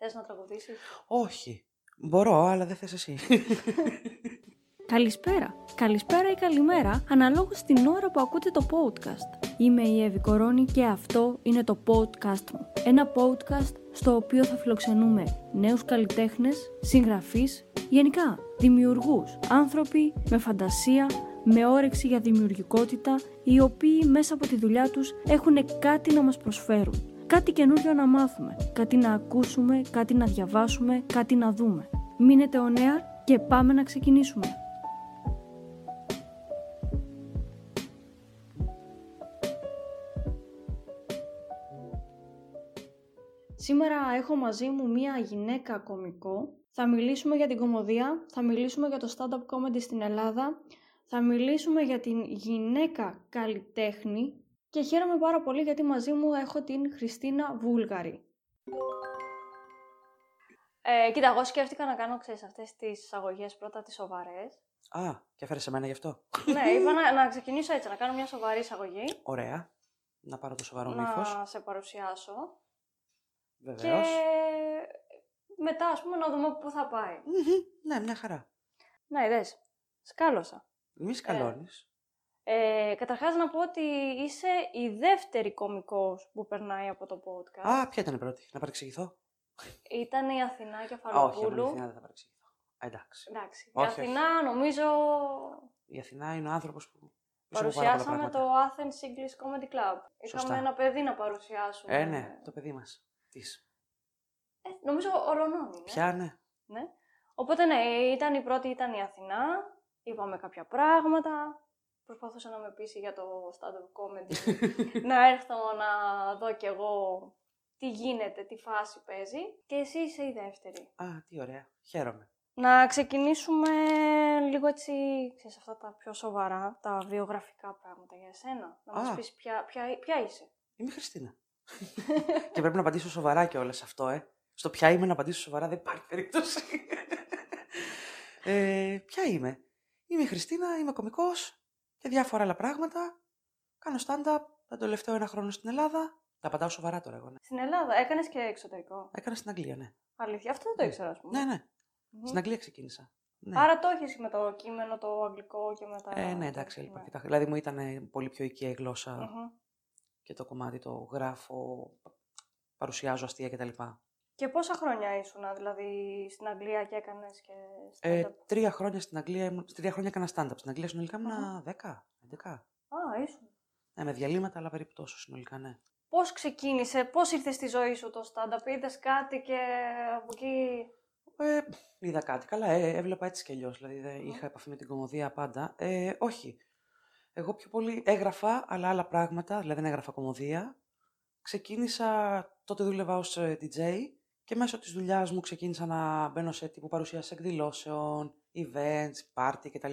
Θες να τραγουδήσεις; Όχι. Μπορώ, αλλά δεν θες εσύ. Καλησπέρα. Καλησπέρα ή καλημέρα, αναλόγως την ώρα που ακούτε το podcast. Είμαι η Εύη Κορώνη και αυτό είναι το podcast μου. Ένα podcast στο οποίο θα φιλοξενούμε νέους καλλιτέχνες, συγγραφείς, γενικά δημιουργούς, άνθρωποι με φαντασία, με όρεξη για δημιουργικότητα, οι οποίοι μέσα από τη δουλειά τους έχουν κάτι να μας προσφέρουν. Κάτι καινούριο να μάθουμε, κάτι να ακούσουμε, κάτι να διαβάσουμε, κάτι να δούμε. Μείνετε ο και πάμε να ξεκινήσουμε. Σήμερα έχω μαζί μου μία γυναίκα κομικό. Θα μιλήσουμε για την κομμωδία, θα μιλήσουμε για το stand-up comedy στην Ελλάδα, θα μιλήσουμε για την γυναίκα καλλιτέχνη και χαίρομαι πάρα πολύ γιατί μαζί μου έχω την Χριστίνα Βούλγαρη. Ε, κοίτα, εγώ σκέφτηκα να κάνω, ξέρεις, αυτές τις εισαγωγές πρώτα τις σοβαρές. Α, και έφερες σε μένα γι' αυτό. ναι, είπα να, να ξεκινήσω έτσι, να κάνω μια σοβαρή εισαγωγή. Ωραία. Να πάρω το σοβαρό να μύθος. Να σε παρουσιάσω. Βεβαίως. Και μετά, ας πούμε, να δούμε πού θα πάει. Ναι, μια χαρά. Ναι, είδες. Σκάλωσα. Μη σκαλώνεις. Ε, καταρχάς να πω ότι είσαι η δεύτερη κομικός που περνάει από το podcast. Α, ποια ήταν η πρώτη, να παρεξηγηθώ; Ήταν η Αθηνά Κεφαλοπούλου. Όχι, η Αθηνά δεν θα παρεξηγηθώ. Εντάξει. Εντάξει. η Αθηνά νομίζω... Η Αθηνά είναι ο άνθρωπος που... Παρουσιάσαμε το Athens English Comedy Club. Σωστά. Είχαμε ένα παιδί να παρουσιάσουμε. Ε, ναι, το παιδί μας. Της. Ε, νομίζω ολονών είναι. Ποια, ναι. ναι. Οπότε ναι, ήταν η πρώτη ήταν η Αθηνά. Είπαμε κάποια πράγματα προσπαθούσα να με πείσει για το stand-up comedy, να έρθω να δω κι εγώ τι γίνεται, τι φάση παίζει και εσύ είσαι η δεύτερη. Α, τι ωραία. Χαίρομαι. Να ξεκινήσουμε λίγο έτσι, ξέρεις, αυτά τα πιο σοβαρά, τα βιογραφικά πράγματα για εσένα. Να μας πεις ποια, ποια, ποια είσαι. Είμαι η Χριστίνα. και πρέπει να απαντήσω σοβαρά και όλα σε αυτό, ε. Στο ποια είμαι να απαντήσω σοβαρά δεν υπάρχει περίπτωση. ε, ποια είμαι. Είμαι η Χριστίνα, είμαι κωμικός, και διάφορα άλλα πράγματα. Κάνω stand-up το τελευταίο ένα χρόνο στην Ελλάδα. Τα πατάω σοβαρά τώρα εγώ. Ναι. Στην Ελλάδα, έκανες και εξωτερικό. Έκανα στην Αγγλία, ναι. Αλήθεια, αυτό δεν το ήξερα, ας πούμε. Ναι, ναι. Στην Αγγλία ξεκίνησα. Ναι. Άρα το έχεις με το κείμενο, το αγγλικό και με τα. Ε, ναι, εντάξει, έλειπα ναι. Δηλαδή μου ήταν πολύ πιο οικία η γλώσσα και το κομμάτι το γράφω, παρουσιάζω αστεία κτλ. Και πόσα χρόνια ήσουν, δηλαδή, στην Αγγλία και έκανες και ε, τρία χρόνια στην Αγγλία, τρία χρόνια έκανα stand-up. Στην Αγγλία συνολικά ήμουν δέκα, 11. Α, ήσουν. Ναι, με διαλύματα, αλλά περίπου τόσο συνολικά, ναι. Πώς ξεκίνησε, πώς ήρθε στη ζωή σου το stand-up, είδες κάτι και από εκεί... Ε, είδα κάτι, καλά, ε, έβλεπα έτσι κι αλλιώς, δηλαδή δεν είχα επαφή με την κομμωδία πάντα. Ε, όχι, εγώ πιο πολύ έγραφα, αλλά άλλα πράγματα, δηλαδή δεν έγραφα κομμωδία. Ξεκίνησα, τότε δούλευα ως ε, DJ και μέσω της δουλειάς μου ξεκίνησα να μπαίνω σε τύπου παρουσίαση εκδηλώσεων, events, party κτλ.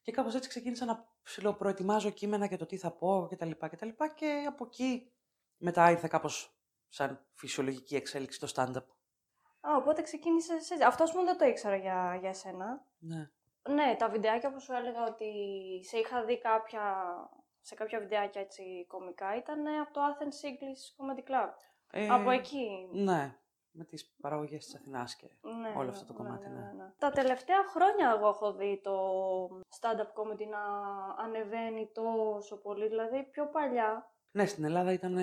Και κάπως έτσι ξεκίνησα να ψηλοπροετοιμάζω κείμενα για το τι θα πω κτλ. Και, και από εκεί μετά ήρθε κάπως σαν φυσιολογική εξέλιξη το stand-up. Α, οπότε ξεκίνησες έτσι. Αυτό μου δεν το ήξερα για, για εσένα. Ναι. Ναι, τα βιντεάκια που σου έλεγα ότι σε είχα δει κάποια, σε κάποια βιντεάκια έτσι κομικά ήταν από το Athens English Comedy Club. Ε, Από εκεί. Ναι, με τις παραγωγές της Αθηνάς και ναι, όλο αυτό το ναι, κομμάτι. Ναι, ναι, ναι. Τα τελευταία χρόνια εγώ έχω δει το stand-up comedy να ανεβαίνει τόσο πολύ, δηλαδή πιο παλιά. Ναι, στην Ελλάδα ήταν...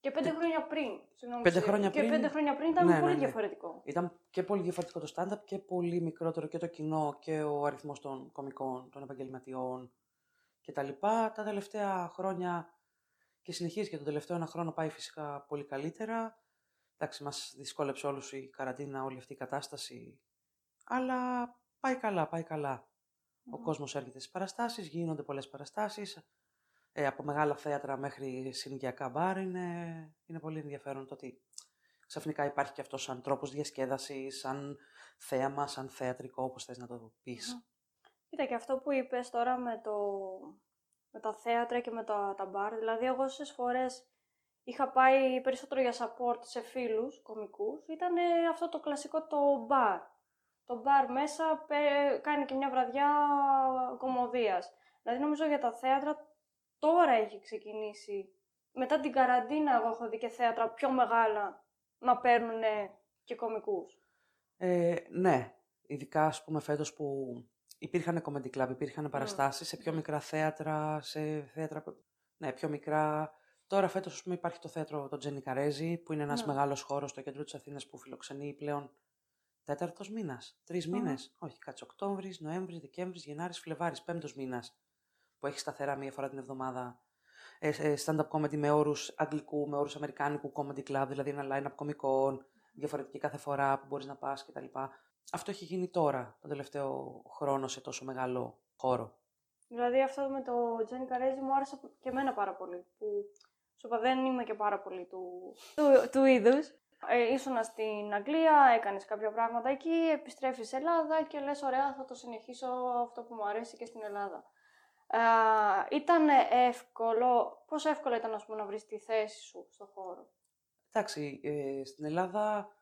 Και πέντε χρόνια πριν. Συγγνώμη, πέντε χρόνια πριν. Και πέντε χρόνια πριν ήταν ναι, πολύ ναι, διαφορετικό. Ήταν και πολύ διαφορετικό το stand-up και πολύ μικρότερο και το κοινό και ο αριθμός των κομικών, των επαγγελματιών κτλ. Τα, τα τελευταία χρόνια και συνεχίζει και τον τελευταίο ένα χρόνο πάει φυσικά πολύ καλύτερα. Εντάξει, μας δυσκόλεψε όλους η καραντίνα, όλη αυτή η κατάσταση, αλλά πάει καλά, πάει καλά. Ο κόσμος έρχεται στις παραστάσεις, γίνονται πολλές παραστάσεις, ε, από μεγάλα θέατρα μέχρι συνοικιακά μπαρ, είναι, είναι πολύ ενδιαφέρον το ότι ξαφνικά υπάρχει και αυτός σαν τρόπος διασκέδασης, σαν θέαμα, σαν θεατρικό, όπως θες να το πεις. Κοίτα, και αυτό που είπες τώρα με το με τα θέατρα και με τα, τα μπαρ. Δηλαδή, εγώ όσες φορές είχα πάει περισσότερο για support σε φίλους κομικούς, ήταν αυτό το κλασικό το μπαρ. Το μπαρ μέσα κάνει και μια βραδιά κομμωδίας. Δηλαδή, νομίζω για τα θέατρα τώρα έχει ξεκινήσει. Μετά την καραντίνα, εγώ έχω δει και θέατρα πιο μεγάλα να παίρνουν και κομικούς. Ε, ναι, ειδικά ας πούμε φέτος που υπήρχαν comedy club, υπήρχαν παραστάσεις σε πιο μικρά θέατρα, σε θέατρα, ναι, πιο μικρά. Τώρα φέτος ας πούμε υπάρχει το θέατρο το Τζένι Καρέζη, που είναι ένας Ναι. μεγάλος χώρος στο κέντρο της Αθήνας που φιλοξενεί πλέον τέταρτος μήνας, τρεις Μμμ. μήνες, όχι κάτσε, Οκτώβρης, Νοέμβρης, Δεκέμβρης, Γενάρης, Φλεβάρης, πέμπτος μήνας, που έχει σταθερά μία φορά την εβδομάδα ε, ε, stand-up comedy με όρους αγγλικού, με όρους αμερικάνικου comedy club, δηλαδή ένα line-up κομικών, διαφορετική κάθε φορά που μπορείς να πας κτλ. Αυτό έχει γίνει τώρα, τον τελευταίο χρόνο, σε τόσο μεγάλο χώρο. Δηλαδή αυτό με το Τζένι Καρέζι μου άρεσε και εμένα πάρα πολύ. Που σου είπα δεν είμαι και πάρα πολύ του, του, του είδους. Ε, ήσουνα στην Αγγλία, έκανες κάποια πράγματα εκεί, επιστρέφεις Ελλάδα και λες ωραία θα το συνεχίσω αυτό που μου αρέσει και στην Ελλάδα. Ε, ήταν εύκολο, πόσο εύκολο ήταν ας πούμε, να βρεις τη θέση σου στο χώρο; Εντάξει, ε, στην Ελλάδα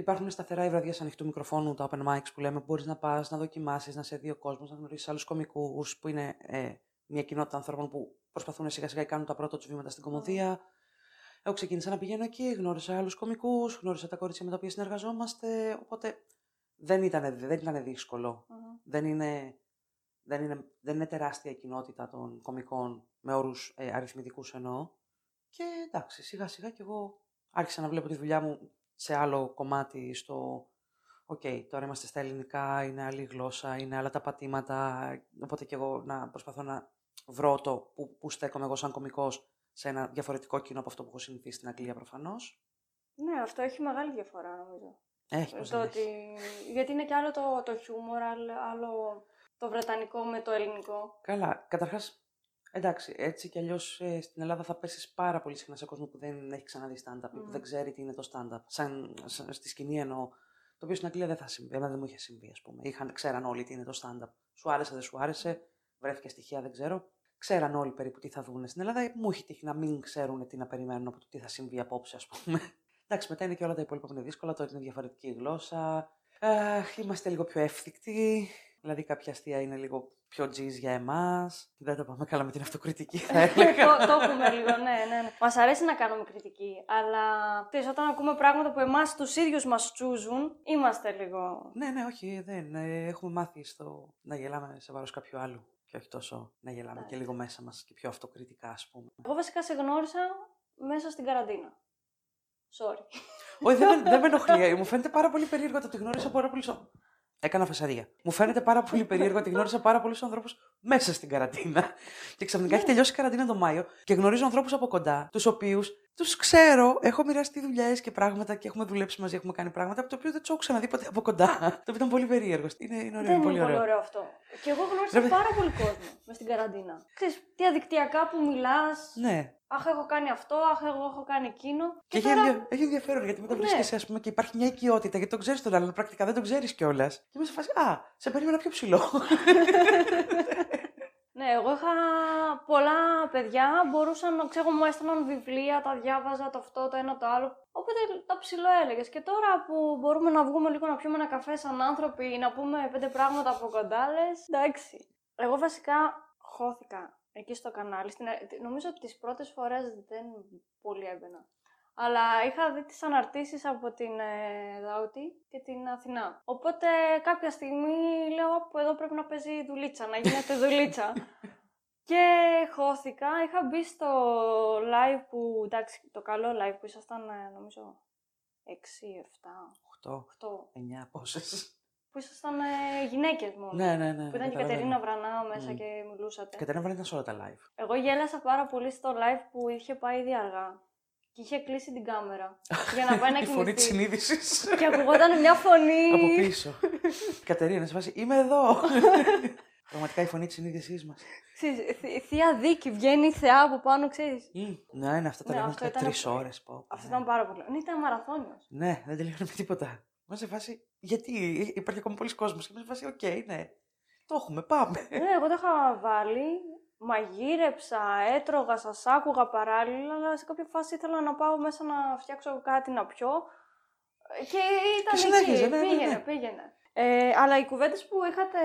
υπάρχουν σταθερά οι βραδιές ανοιχτού μικροφόνου, τα open mics που λέμε, που μπορείς να πας, να δοκιμάσεις, να σε δει ο κόσμος, να γνωρίσεις άλλους κομικού, που είναι ε, μια κοινότητα ανθρώπων που προσπαθούν σιγά σιγά και κάνουν τα πρώτα τους βήματα στην κομμωδία. Εγώ ξεκίνησα να πηγαίνω εκεί, γνώρισα άλλους κομικού, γνώρισα τα κορίτσια με τα οποία συνεργαζόμαστε. Οπότε δεν ήταν, δεν ήταν δύσκολο. Μμμ. Δεν είναι, δεν, είναι, δεν είναι τεράστια η κοινότητα των κομικών με όρους ε, αριθμητικούς εννοώ. Και εντάξει, σιγά σιγά κι εγώ άρχισα να βλέπω τη δουλειά μου σε άλλο κομμάτι στο «Ok, τώρα είμαστε στα ελληνικά, είναι άλλη γλώσσα, είναι άλλα τα πατήματα», οπότε κι εγώ να προσπαθώ να βρω το πού, πού στέκομαι εγώ σαν κομικός σε ένα διαφορετικό κοινό από αυτό που έχω συνηθίσει στην Αγγλία προφανώς. Ναι, αυτό έχει μεγάλη διαφορά νομίζω. Έχει πως Το δεν ότι... έχει. Γιατί είναι και άλλο το, το χιούμορ, άλλο, άλλο το βρετανικό με το ελληνικό. Καλά, καταρχάς, εντάξει, έτσι κι αλλιώς στην Ελλάδα θα πέσεις πάρα πολύ συχνά σε κόσμο που δεν έχει ξαναδεί stand-up ή που Μμμ. δεν ξέρει τι είναι το stand-up. Σαν, σαν- στη σκηνή εννοώ. Το οποίο στην Αγγλία δεν θα συμβεί. Εμένα δεν μου είχε συμβεί, ας πούμε. Είχαν, ξέραν όλοι τι είναι το stand-up. Σου άρεσε, δεν σου άρεσε. Βρέθηκες στοιχεία, δεν ξέρω. Ξέραν όλοι περίπου τι θα δουν. Στην Ελλάδα μου έχει τύχει να μην ξέρουν τι να περιμένουν από το τι θα συμβεί απόψε, ας πούμε. Εντάξει, μετά είναι και όλα τα υπόλοιπα που είναι δύσκολα. Τώρα είναι διαφορετική γλώσσα. Αχ, είμαστε λίγο πιο εύθυκτοι. Δηλαδή, κάποια αστεία είναι λίγο πιο G's για εμάς. Δεν τα πάμε καλά με την αυτοκριτική, θα έλεγα. το, το έχουμε λίγο, ναι, ναι, ναι. Μας αρέσει να κάνουμε κριτική, αλλά ξέρεις, όταν ακούμε πράγματα που εμάς τους ίδιους μας τσούζουν, είμαστε λίγο. ναι, ναι, όχι, δεν. ε, Έχουμε μάθει στο να γελάμε σε βάρος κάποιου άλλου. Και όχι τόσο να γελάμε και λίγο μέσα μας και πιο αυτοκριτικά, ας πούμε. Εγώ βασικά σε γνώρισα μέσα στην καραντίνα. Sorry. Όχι, δεν, με- δεν με ενοχλεί. Μου φαίνεται πάρα πολύ περίεργο το ότι γνώρισα πάρα πολλού. Έκανα φασαρία. Μου φαίνεται πάρα πολύ περίεργο ότι γνώρισα πάρα πολλούς ανθρώπους μέσα στην καραντίνα. Και ξαφνικά έχει τελειώσει η καραντίνα τον Μάιο και γνωρίζω ανθρώπους από κοντά, τους οποίους τους ξέρω, έχω μοιραστεί δουλειές και πράγματα και έχουμε δουλέψει μαζί, έχουμε κάνει πράγματα από το οποίο δεν τους έχω ξαναδεί ποτέ από κοντά. Το οποίο ήταν πολύ περίεργο. Είναι, είναι ωραίο, Δεν πολύ είναι πολύ ωραίο. ωραίο αυτό. Και εγώ γνώρισα Ρε, πάρα πολύ κόσμο με στην καραντίνα. Ξέρεις, διαδικτυακά που μιλάς. Ναι. Αχ, έχω κάνει αυτό, αχ, εγώ έχω κάνει εκείνο. Και, Και, έχει, τώρα. ενδια- έχει ενδιαφέρον γιατί μετά Ναι. βρίσκεσαι, ας πούμε, και υπάρχει μια οικειότητα γιατί τον ξέρεις τον άλλον, πρακτικά δεν τον ξέρεις κιόλας. Και είμαι σε φάση, Α, σε περίμενα πιο ψηλό. Ναι, εγώ είχα πολλά παιδιά, μπορούσαν να ξέρω, μου έστελναν βιβλία, τα διάβαζα το αυτό, το ένα, το άλλο. Οπότε τα ψηλό έλεγες. Και τώρα που μπορούμε να βγούμε λίγο να πιούμε ένα καφέ σαν άνθρωποι, να πούμε πέντε πράγματα από κοντά, λες. Εντάξει. Εγώ βασικά χώθηκα εκεί στο κανάλι. Στην, α- νομίζω ότι τις πρώτες φορές δεν πολύ έμπαινα. Αλλά είχα δει τις αναρτήσεις από την ε, Δάουτη και την Αθηνά. Οπότε κάποια στιγμή λέω από εδώ πρέπει να παίζει δουλίτσα, να γίνεται δουλίτσα. και χώθηκα. Είχα μπει στο live που, εντάξει, το καλό live που ήσασταν ε, νομίζω 6, 7, 8, 8. 9, πόσες. Που ήσασταν ε, γυναίκες μόνο. Ναι, ναι, ναι. Που ήταν και η καταλαβαίνω. Κατερίνα Βρανά μέσα Μμ. και μιλούσατε. Η Κατερίνα Βρανά ήταν σε όλα τα live. Εγώ γέλασα πάρα πολύ στο live που είχε πάει ήδη αργά. Και είχε κλείσει την κάμερα. για να πάει να Η φωνή της κοιμηθεί. συνείδησης. και ακουγόταν μια φωνή. από πίσω. Κατερίνα, σε φάση, είμαι εδώ. Πραγματικά η φωνή της συνείδησής μας. Ξέρεις, θ- θεία δίκη, βγαίνει η θεά από πάνω, ξέρεις. Ναι, ναι, αυτά τα Ναι, λέμε αυτό για ήταν- τρει ώρε. Αυτό ήταν πάρα πολύ. Ναι, ήταν μαραθώνιος. Ναι, δεν τελειώνει με τίποτα. Μα σε φάση, γιατί υπάρχει ακόμα πολύς κόσμος. Και είμαι σε φάση, οκ, ναι. Το έχουμε, πάμε. ναι, εγώ το είχα βάλει, μαγείρεψα, έτρωγα, σας άκουγα παράλληλα, αλλά σε κάποια φάση ήθελα να πάω μέσα να φτιάξω κάτι να πιω. Και ήταν συνέχιζε, εκεί, ναι, ναι, πήγαινε, ναι. πήγαινε. Ε, αλλά οι κουβέντες που είχατε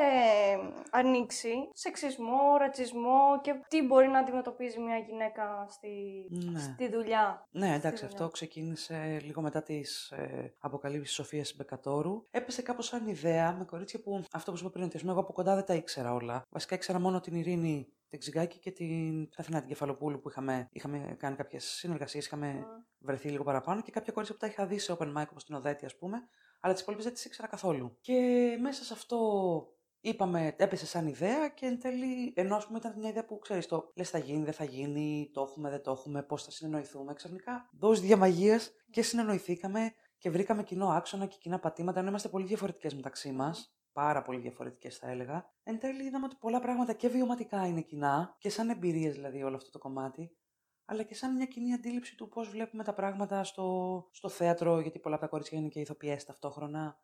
ανοίξει, σεξισμό, ρατσισμό και τι μπορεί να αντιμετωπίζει μια γυναίκα στη, Ναι. στη δουλειά. Ναι, εντάξει, δουλειά. αυτό ξεκίνησε λίγο μετά τις ε, αποκαλύψεις Σοφίας Μπεκατόρου. Έπεσε κάπως σαν ιδέα με κορίτσια που αυτό που σου είπα πριν, ότι ας πούμε, εγώ από κοντά δεν τα ήξερα όλα. Βασικά ήξερα μόνο την Ειρήνη την Ξυγκάκη και την Αθηνά την Κεφαλοπούλου που είχαμε, είχαμε κάνει κάποιες συνεργασίες, είχαμε Μμ. βρεθεί λίγο παραπάνω και κάποια κορίτσια που τα είχα δει σε open mic όπως την Οδέτη, ας πούμε, αλλά τις υπόλοιπες δεν τις ήξερα καθόλου. Και μέσα σε αυτό είπαμε, έπεσε σαν ιδέα και εν τέλει, ενώ ας πούμε ήταν μια ιδέα που ξέρεις το λες θα γίνει, δεν θα γίνει, το έχουμε, δεν το έχουμε, πώς θα συνεννοηθούμε. Ξαφνικά, δόση διαμαγεία και συνεννοηθήκαμε και βρήκαμε κοινό άξονα και κοινά πατήματα, ενώ είμαστε πολύ διαφορετικές μεταξύ μας. Πάρα πολύ διαφορετικές, θα έλεγα. Εν τέλει, είδαμε ότι πολλά πράγματα και βιωματικά είναι κοινά και σαν εμπειρίες δηλαδή όλο αυτό το κομμάτι αλλά και σαν μια κοινή αντίληψη του πώς βλέπουμε τα πράγματα στο, στο θέατρο, γιατί πολλά από τα κορίτσια είναι και ηθοποιές ταυτόχρονα,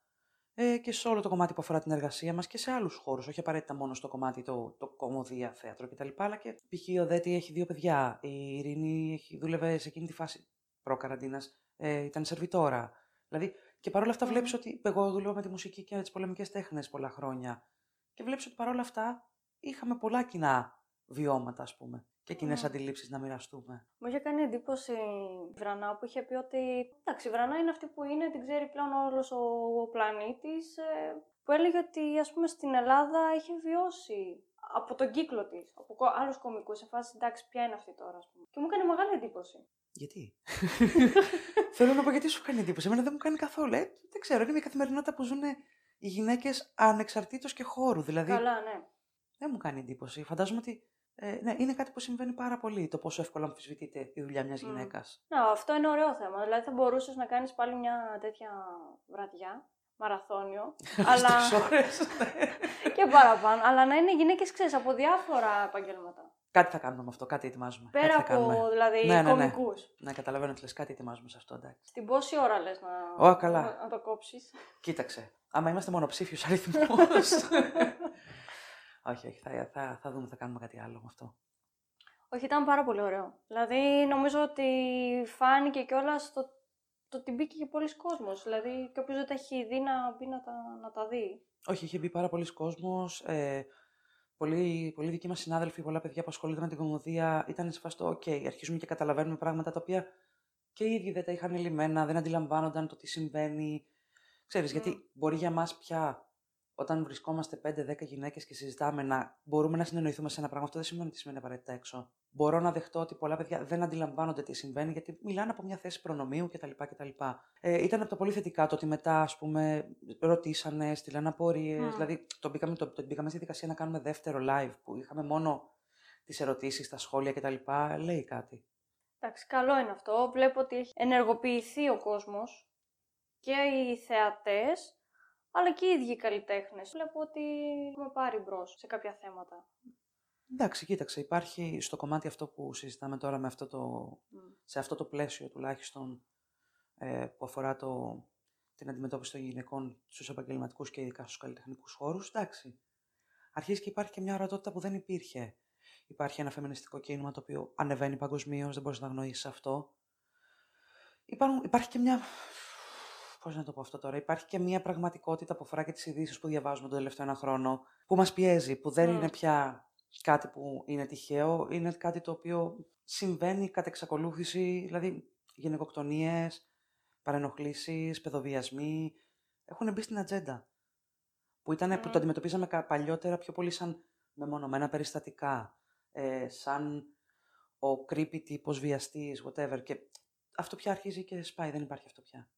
ε, και σε όλο το κομμάτι που αφορά την εργασία μας και σε άλλους χώρους, όχι απαραίτητα μόνο στο κομμάτι το, το κομμωδία, θέατρο κτλ. Αλλά και π.χ. ο Δέτη έχει δύο παιδιά, η Ειρήνη έχει, δούλευε σε εκείνη τη φάση προ-καραντίνας, ε, ήταν σερβιτόρα. Δηλαδή, και παρόλα αυτά Μμμ. βλέπεις ότι εγώ δούλευα με τη μουσική και τις πολεμικές τέχνες πολλά χρόνια και βλέπεις ότι παρόλα αυτά είχαμε πολλά κοινά βιώματα, ας πούμε, και κοινές Μμ. αντιλήψεις να μοιραστούμε. Μου είχε κάνει εντύπωση η Βρανά που είχε πει ότι εντάξει, η Βρανά είναι αυτή που είναι, την ξέρει πλέον όλος ο, ο πλανήτης, ε, που έλεγε ότι ας πούμε στην Ελλάδα έχει βιώσει από τον κύκλο της, από κο- άλλους κομικούς, σε φάση εντάξει, ποια είναι αυτή τώρα, ας πούμε. Και μου έκανε μεγάλη εντύπωση. Γιατί; Θέλω να πω γιατί σου κάνει εντύπωση. Εμένα δεν μου κάνει καθόλου. Ε, δεν ξέρω, είναι μια καθημερινότητα που ζουν οι γυναίκες ανεξαρτήτως και χώρου. Δηλαδή, Καλά, ναι. δεν μου κάνει εντύπωση. Φαντάζομαι ότι ε, ναι, είναι κάτι που συμβαίνει πάρα πολύ το πόσο εύκολα αμφισβητείται η δουλειά μιας Μμ. γυναίκας. Να, αυτό είναι ωραίο θέμα. Δηλαδή θα μπορούσες να κάνεις πάλι μια τέτοια βραδιά, μαραθώνιο, αλλά... και παραπάνω, αλλά να είναι γυναίκες, ξέρεις, από διάφορα επαγγέλματα. κάτι θα κάνουμε με αυτό, κάτι ετοιμάζουμε. κάτι Πέρα θα από, κάνουμε. δηλαδή, Ναι, ναι, ναι. κομικούς. Ναι, καταλαβαίνω ότι λες κάτι ετοιμάζουμε σε αυτό, εντάξει. Στην πόση ώρα λες να, Ω, καλά. να, να το κόψεις; Κοίταξε. Άμα είμαστε μονοψήφιο αριθμό. Όχι, όχι, θα, θα, θα δούμε, θα κάνουμε κάτι άλλο με αυτό. Όχι, ήταν πάρα πολύ ωραίο. Δηλαδή, νομίζω ότι φάνηκε κιόλας το, το ότι μπήκε και πολλοί κόσμος. Δηλαδή, και όποιος δεν τα έχει δει να μπει να τα, να τα δει. Όχι, είχε μπει πάρα πολλοί κόσμος. Ε, πολλοί, πολλοί δικοί μας συνάδελφοι, πολλά παιδιά που ασχολούνται με την κομμωδία ήταν σε φάση το «ΟΚ, αρχίζουμε και καταλαβαίνουμε πράγματα τα οποία και οι ίδιοι δεν τα είχαν λυμμένα, δεν αντιλαμβάνονταν το τι συμβαίνει. Ξέρεις, Μμ. γιατί μπορεί για μας πια όταν βρισκόμαστε 5-10 γυναίκες και συζητάμε να μπορούμε να συνεννοηθούμε σε ένα πράγμα, αυτό δεν σημαίνει ότι σημαίνει απαραίτητα έξω. Μπορώ να δεχτώ ότι πολλά παιδιά δεν αντιλαμβάνονται τι συμβαίνει γιατί μιλάνε από μια θέση προνομίου κτλ. κτλ. Ε, ήταν από τα πολύ θετικά το ότι μετά, ας πούμε, ρωτήσανε, στείλαν απορίες. Μμ. Δηλαδή, το μπήκαμε, το, το μπήκαμε στη δικασία να κάνουμε δεύτερο live που είχαμε μόνο τις ερωτήσεις, τα σχόλια κτλ. Λέει κάτι. Εντάξει, καλό είναι αυτό. Βλέπω ότι έχει ενεργοποιηθεί ο κόσμος και οι θεατές, αλλά και οι ίδιοι οι καλλιτέχνες. Βλέπω ότι έχουμε πάρει μπρος σε κάποια θέματα. Εντάξει, κοίταξε, υπάρχει στο κομμάτι αυτό που συζητάμε τώρα με αυτό το, Μμ. σε αυτό το πλαίσιο τουλάχιστον ε, που αφορά το, την αντιμετώπιση των γυναικών στους επαγγελματικούς και ειδικά στους καλλιτεχνικούς χώρους, εντάξει. Αρχίζει και υπάρχει και μια ορατότητα που δεν υπήρχε. Υπάρχει ένα φεμινιστικό κίνημα το οποίο ανεβαίνει παγκοσμίως, δεν μπορείς να αγνοήσει αυτό. Υπάρχουν, υπάρχει και μια. Πώς να το πω αυτό τώρα. Υπάρχει και μια πραγματικότητα που αφορά και τις ειδήσεις που διαβάζουμε τον τελευταίο ένα χρόνο, που μας πιέζει, που δεν Μμ. είναι πια κάτι που είναι τυχαίο, είναι κάτι το οποίο συμβαίνει κατ' εξακολούθηση, δηλαδή γυναικοκτονίες, παρενοχλήσεις, παιδοβιασμοί, έχουν μπει στην ατζέντα. Που, ήταν, που Μμ. το αντιμετωπίζαμε κα- παλιότερα πιο πολύ σαν μεμονωμένα περιστατικά, ε, σαν ο creepy τύπος βιαστής, whatever. Και αυτό πια αρχίζει και σπάει, δεν υπάρχει αυτό πια.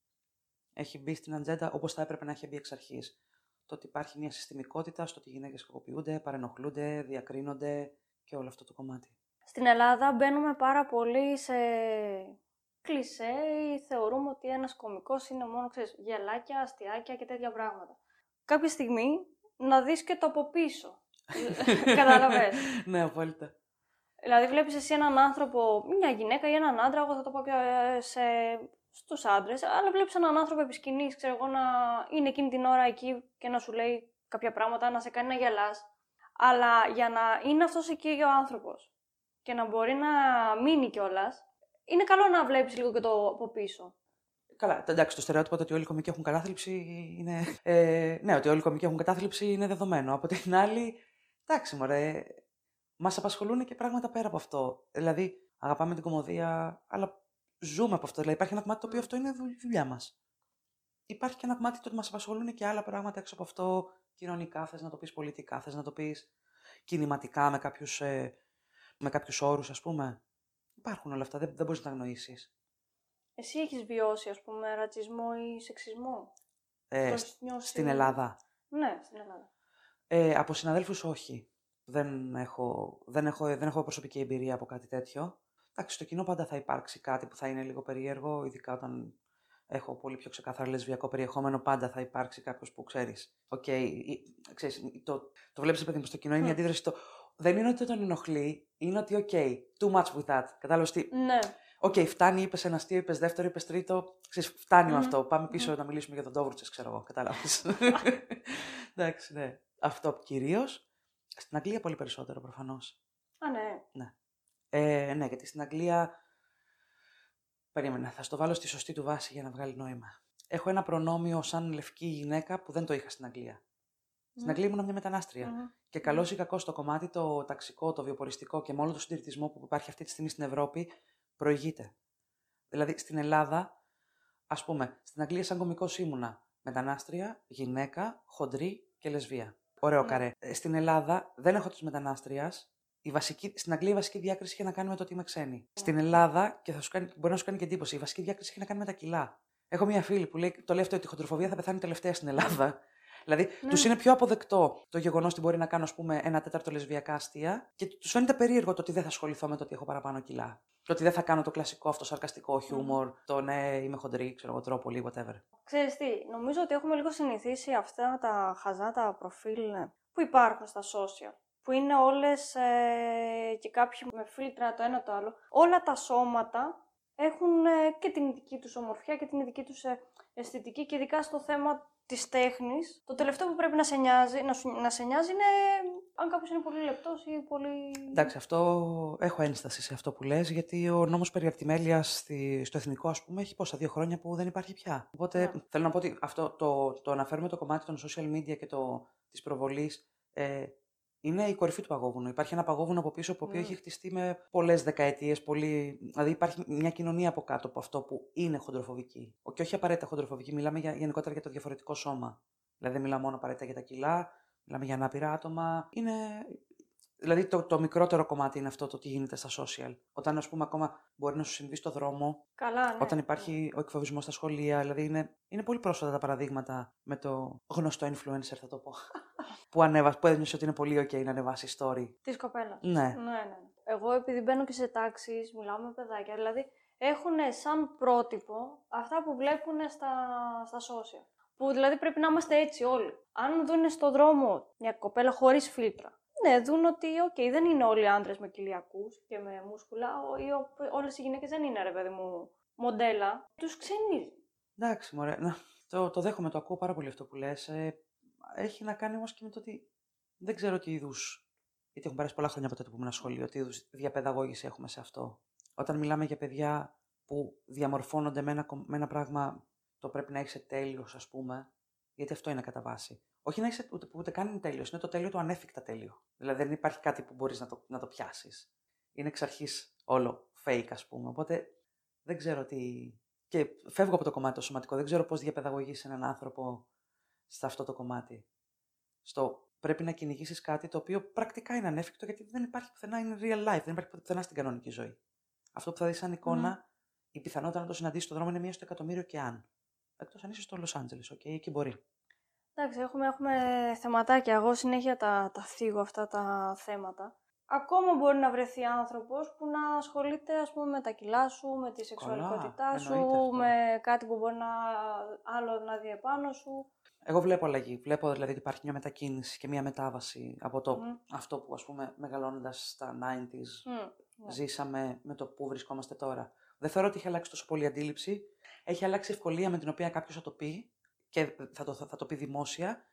Έχει μπει στην ατζέντα όπως θα έπρεπε να έχει μπει εξ αρχής. Το ότι υπάρχει μια συστημικότητα στο ότι οι γυναίκες κακοποιούνται, παρενοχλούνται, διακρίνονται και όλο αυτό το κομμάτι. Στην Ελλάδα μπαίνουμε πάρα πολύ σε κλισέ ή θεωρούμε ότι ένας κωμικός είναι μόνο, ξέρεις, γελάκια, αστιάκια και τέτοια πράγματα. Κάποια στιγμή να δεις και το από πίσω. Κατάλαβες. ναι, απόλυτα. Δηλαδή βλέπεις εσύ έναν άνθρωπο, μια γυναίκα ή έναν άντρα, εγώ θα το πω πιο ε, σε, στους άντρες, αλλά βλέπεις έναν άνθρωπο επί σκηνής, ξέρω εγώ, να είναι εκείνη την ώρα εκεί και να σου λέει κάποια πράγματα, να σε κάνει να γελάς. Αλλά για να είναι αυτός εκεί ο άνθρωπος και να μπορεί να μείνει κιόλας, είναι καλό να βλέπεις λίγο και το από πίσω. Καλά, εντάξει, το στερεότυπο ότι όλοι οι κομικοί έχουν κατάθλιψη είναι. Ε, ναι, ότι όλοι οι κομικοί έχουν κατάθλιψη είναι δεδομένο. Από την άλλη, εντάξει, μωρέ, μας απασχολούν και πράγματα πέρα από αυτό. Δηλαδή, αγαπάμε την κομμωδία, αλλά ζούμε από αυτό. Δηλαδή, υπάρχει ένα κομμάτι το οποίο αυτό είναι δουλειά μας. Υπάρχει και ένα κομμάτι το ότι μας απασχολούν και άλλα πράγματα έξω από αυτό. Κοινωνικά, θες να το πεις πολιτικά, θες να το πεις κινηματικά με κάποιους ε, με κάποιους όρους, ας πούμε. Υπάρχουν όλα αυτά, δεν, δεν μπορείς να τα αγνοήσεις. Εσύ έχεις βιώσει, ας πούμε, ρατσισμό ή σεξισμό; Ε, Στην Ελλάδα. Ναι, στην Ελλάδα. Ε, από συναδέλφους όχι. Δεν έχω, δεν, έχω, δεν έχω προσωπική εμπειρία από κάτι τέτοιο. Εντάξει, στο κοινό πάντα θα υπάρξει κάτι που θα είναι λίγο περίεργο, ειδικά όταν έχω πολύ πιο ξεκάθαρα λεσβιακό περιεχόμενο, πάντα θα υπάρξει κάποιος που ξέρεις. Ok, okay, ξέρεις, το, το βλέπεις, παιδί μου, στο κοινό, είναι η αντίδραση. Το, δεν είναι ότι τον ενοχλεί, είναι ότι, ok, okay, too much with that. Κατάλαβες τι. Ναι. Ok, okay, φτάνει, είπες ένα αστείο, είπες δεύτερο, είπες τρίτο. Ξέρεις, φτάνει mm. αυτό. Πάμε πίσω mm. να μιλήσουμε για οδοντόβουρτσες, ξέρω εγώ. Κατάλαβες. Εντάξει, ναι. Αυτό κυρίως. Στην Αγγλία πολύ περισσότερο προφανώς. Α, ναι. Ναι. Ε, ναι, γιατί στην Αγγλία. Περίμενα, θα στο βάλω στη σωστή του βάση για να βγάλει νόημα. Έχω ένα προνόμιο σαν λευκή γυναίκα που δεν το είχα στην Αγγλία. Στην Αγγλία ήμουν μια μετανάστρια. Mm. Και καλό ή κακό στο κομμάτι το ταξικό, το βιοποριστικό και με όλο το συντηρητισμό που υπάρχει αυτή τη στιγμή στην Ευρώπη, προηγείται. Δηλαδή στην Ελλάδα, ας πούμε, στην Αγγλία σαν κομικό ήμουνα μετανάστρια, γυναίκα, χοντρή και λεσβία. Ωραίο ναι. καρέ. Ε, στην Ελλάδα δεν έχω τη μετανάστριας. Η βασική, στην Αγγλία η βασική διάκριση είχε να κάνει με το ότι είμαι ξένη. Ναι. Στην Ελλάδα, και θα σου κάνει, μπορεί να σου κάνει και εντύπωση, η βασική διάκριση είχε να κάνει με τα κιλά. Έχω μία φίλη που λέει, το λέει αυτό ότι η χοντροφοβία θα πεθάνει τελευταία στην Ελλάδα. Δηλαδή, ναι. τους είναι πιο αποδεκτό το γεγονός ότι μπορεί να κάνω, ας πούμε, ένα τέταρτο λεσβιακά αστεία και του φαίνεται περίεργο το ότι δεν θα ασχοληθώ με το ότι έχω παραπάνω κιλά. Το ότι δεν θα κάνω το κλασικό αυτό σαρκαστικό χιούμορ, mm. το ναι, είμαι χοντρή, ξέρω εγώ, τρόπο πολύ, whatever. Ξέρεις τι, νομίζω ότι έχουμε λίγο συνηθίσει αυτά τα χαζά τα προφίλ ναι, που υπάρχουν στα social. Που είναι όλες ε, και κάποιοι με φίλτρα το ένα το άλλο. Όλα τα σώματα έχουν ε, και την ειδική τους ομορφιά και την ειδική τους ε, αισθητική και ειδικά στο θέμα της τέχνης, το τελευταίο που πρέπει να σε νοιάζει, να, σου, να σε νοιάζει είναι αν κάποιος είναι πολύ λεπτός ή πολύ. Εντάξει, αυτό έχω ένσταση σε αυτό που λες, γιατί ο νόμος περί αρτιμέλεια στο εθνικό, ας πούμε, έχει πόσα δύο χρόνια που δεν υπάρχει πια. Οπότε ναι. θέλω να πω ότι αυτό το, το αναφέρουμε το κομμάτι των social media και της προβολής. Ε, είναι η κορυφή του παγόβουνου. Υπάρχει ένα παγόβουνο από πίσω, που mm. έχει χτιστεί με πολλές δεκαετίες. Πολύ... Δηλαδή, υπάρχει μια κοινωνία από κάτω από αυτό που είναι χοντροφοβική. Και όχι απαραίτητα χοντροφοβική, μιλάμε για, γενικότερα για το διαφορετικό σώμα. Δηλαδή, δεν μιλάμε μόνο απαραίτητα για τα κιλά, μιλάμε για ανάπηρα άτομα. Είναι Δηλαδή το, το μικρότερο κομμάτι είναι αυτό το τι γίνεται στα social. Όταν, ας πούμε, ακόμα μπορεί να σου συμβεί στο δρόμο. Καλά, ναι. Όταν υπάρχει ο εκφοβισμός στα σχολεία. Δηλαδή είναι, είναι πολύ πρόσφατα τα παραδείγματα με το γνωστό influencer, θα το πω. που, ανέβασε, που έδινε ότι είναι πολύ OK να ανεβάσει story. Της κοπέλας. Ναι. ναι. ναι. Εγώ επειδή μπαίνω και σε τάξεις, μιλάω με παιδάκια. Δηλαδή έχουν σαν πρότυπο αυτά που βλέπουν στα, στα social. Που δηλαδή πρέπει να είμαστε έτσι όλοι. Αν δουν στο δρόμο μια κοπέλα χωρίς φίλτρα, ναι, δουν ότι okay, δεν είναι όλοι οι άντρες με κοιλιακού και με μούσκουλα, ή όλες οι γυναίκες δεν είναι ρε παιδί μου μοντέλα. Τους ξενίζει. Εντάξει, μωρέ. Να, το, το δέχομαι, το ακούω πάρα πολύ αυτό που λες. Ε, έχει να κάνει όμως και με το ότι δεν ξέρω τι είδους. Γιατί έχουν περάσει πολλά χρόνια από τότε που ήμουν σχολείο, τι είδους διαπαιδαγώγηση έχουμε σε αυτό. Όταν μιλάμε για παιδιά που διαμορφώνονται με ένα, με ένα πράγμα το πρέπει να είσαι τέλειος, ας πούμε, γιατί αυτό είναι κατά βάση. Όχι να είσαι ούτε, ούτε καν είναι τέλειος. Είναι το τέλειο το ανέφικτα τέλειο. Δηλαδή δεν υπάρχει κάτι που μπορείς να το, να το πιάσεις. Είναι εξ αρχής όλο fake, ας πούμε. Οπότε δεν ξέρω τι. Και φεύγω από το κομμάτι το σωματικό. Δεν ξέρω πώς διαπαιδαγωγείς έναν άνθρωπο σε αυτό το κομμάτι. Στο πρέπει να κυνηγήσεις κάτι το οποίο πρακτικά είναι ανέφικτο γιατί δεν υπάρχει πουθενά, είναι real life, δεν υπάρχει πουθενά στην κανονική ζωή. Αυτό που θα δεις σαν εικόνα, mm. η πιθανότητα να το συναντήσεις στον δρόμο είναι μία στο εκατομμύριο και αν. Εκτός αν είσαι στο Λος Άντζελες, οκ, εκεί μπορεί. Εντάξει, έχουμε, έχουμε θεματάκια. Εγώ συνέχεια τα, τα θίγω αυτά τα θέματα. Ακόμα μπορεί να βρεθεί άνθρωπος που να ασχολείται ας πούμε, με τα κιλά σου, με τη σεξουαλικότητά σου, με κάτι που μπορεί να άλλο να δει επάνω σου. Εγώ βλέπω αλλαγή. Βλέπω δηλαδή ότι υπάρχει μια μετακίνηση και μια μετάβαση από το, αυτό που ας πούμε μεγαλώνοντας στα 90s mm, ζήσαμε με το που βρισκόμαστε τώρα. Δεν θεωρώ ότι έχει αλλάξει τόσο πολύ η αντίληψη. Έχει αλλάξει η ευκολία με την οποία κάποιος θα το πει και θα το, θα, το πει δημόσια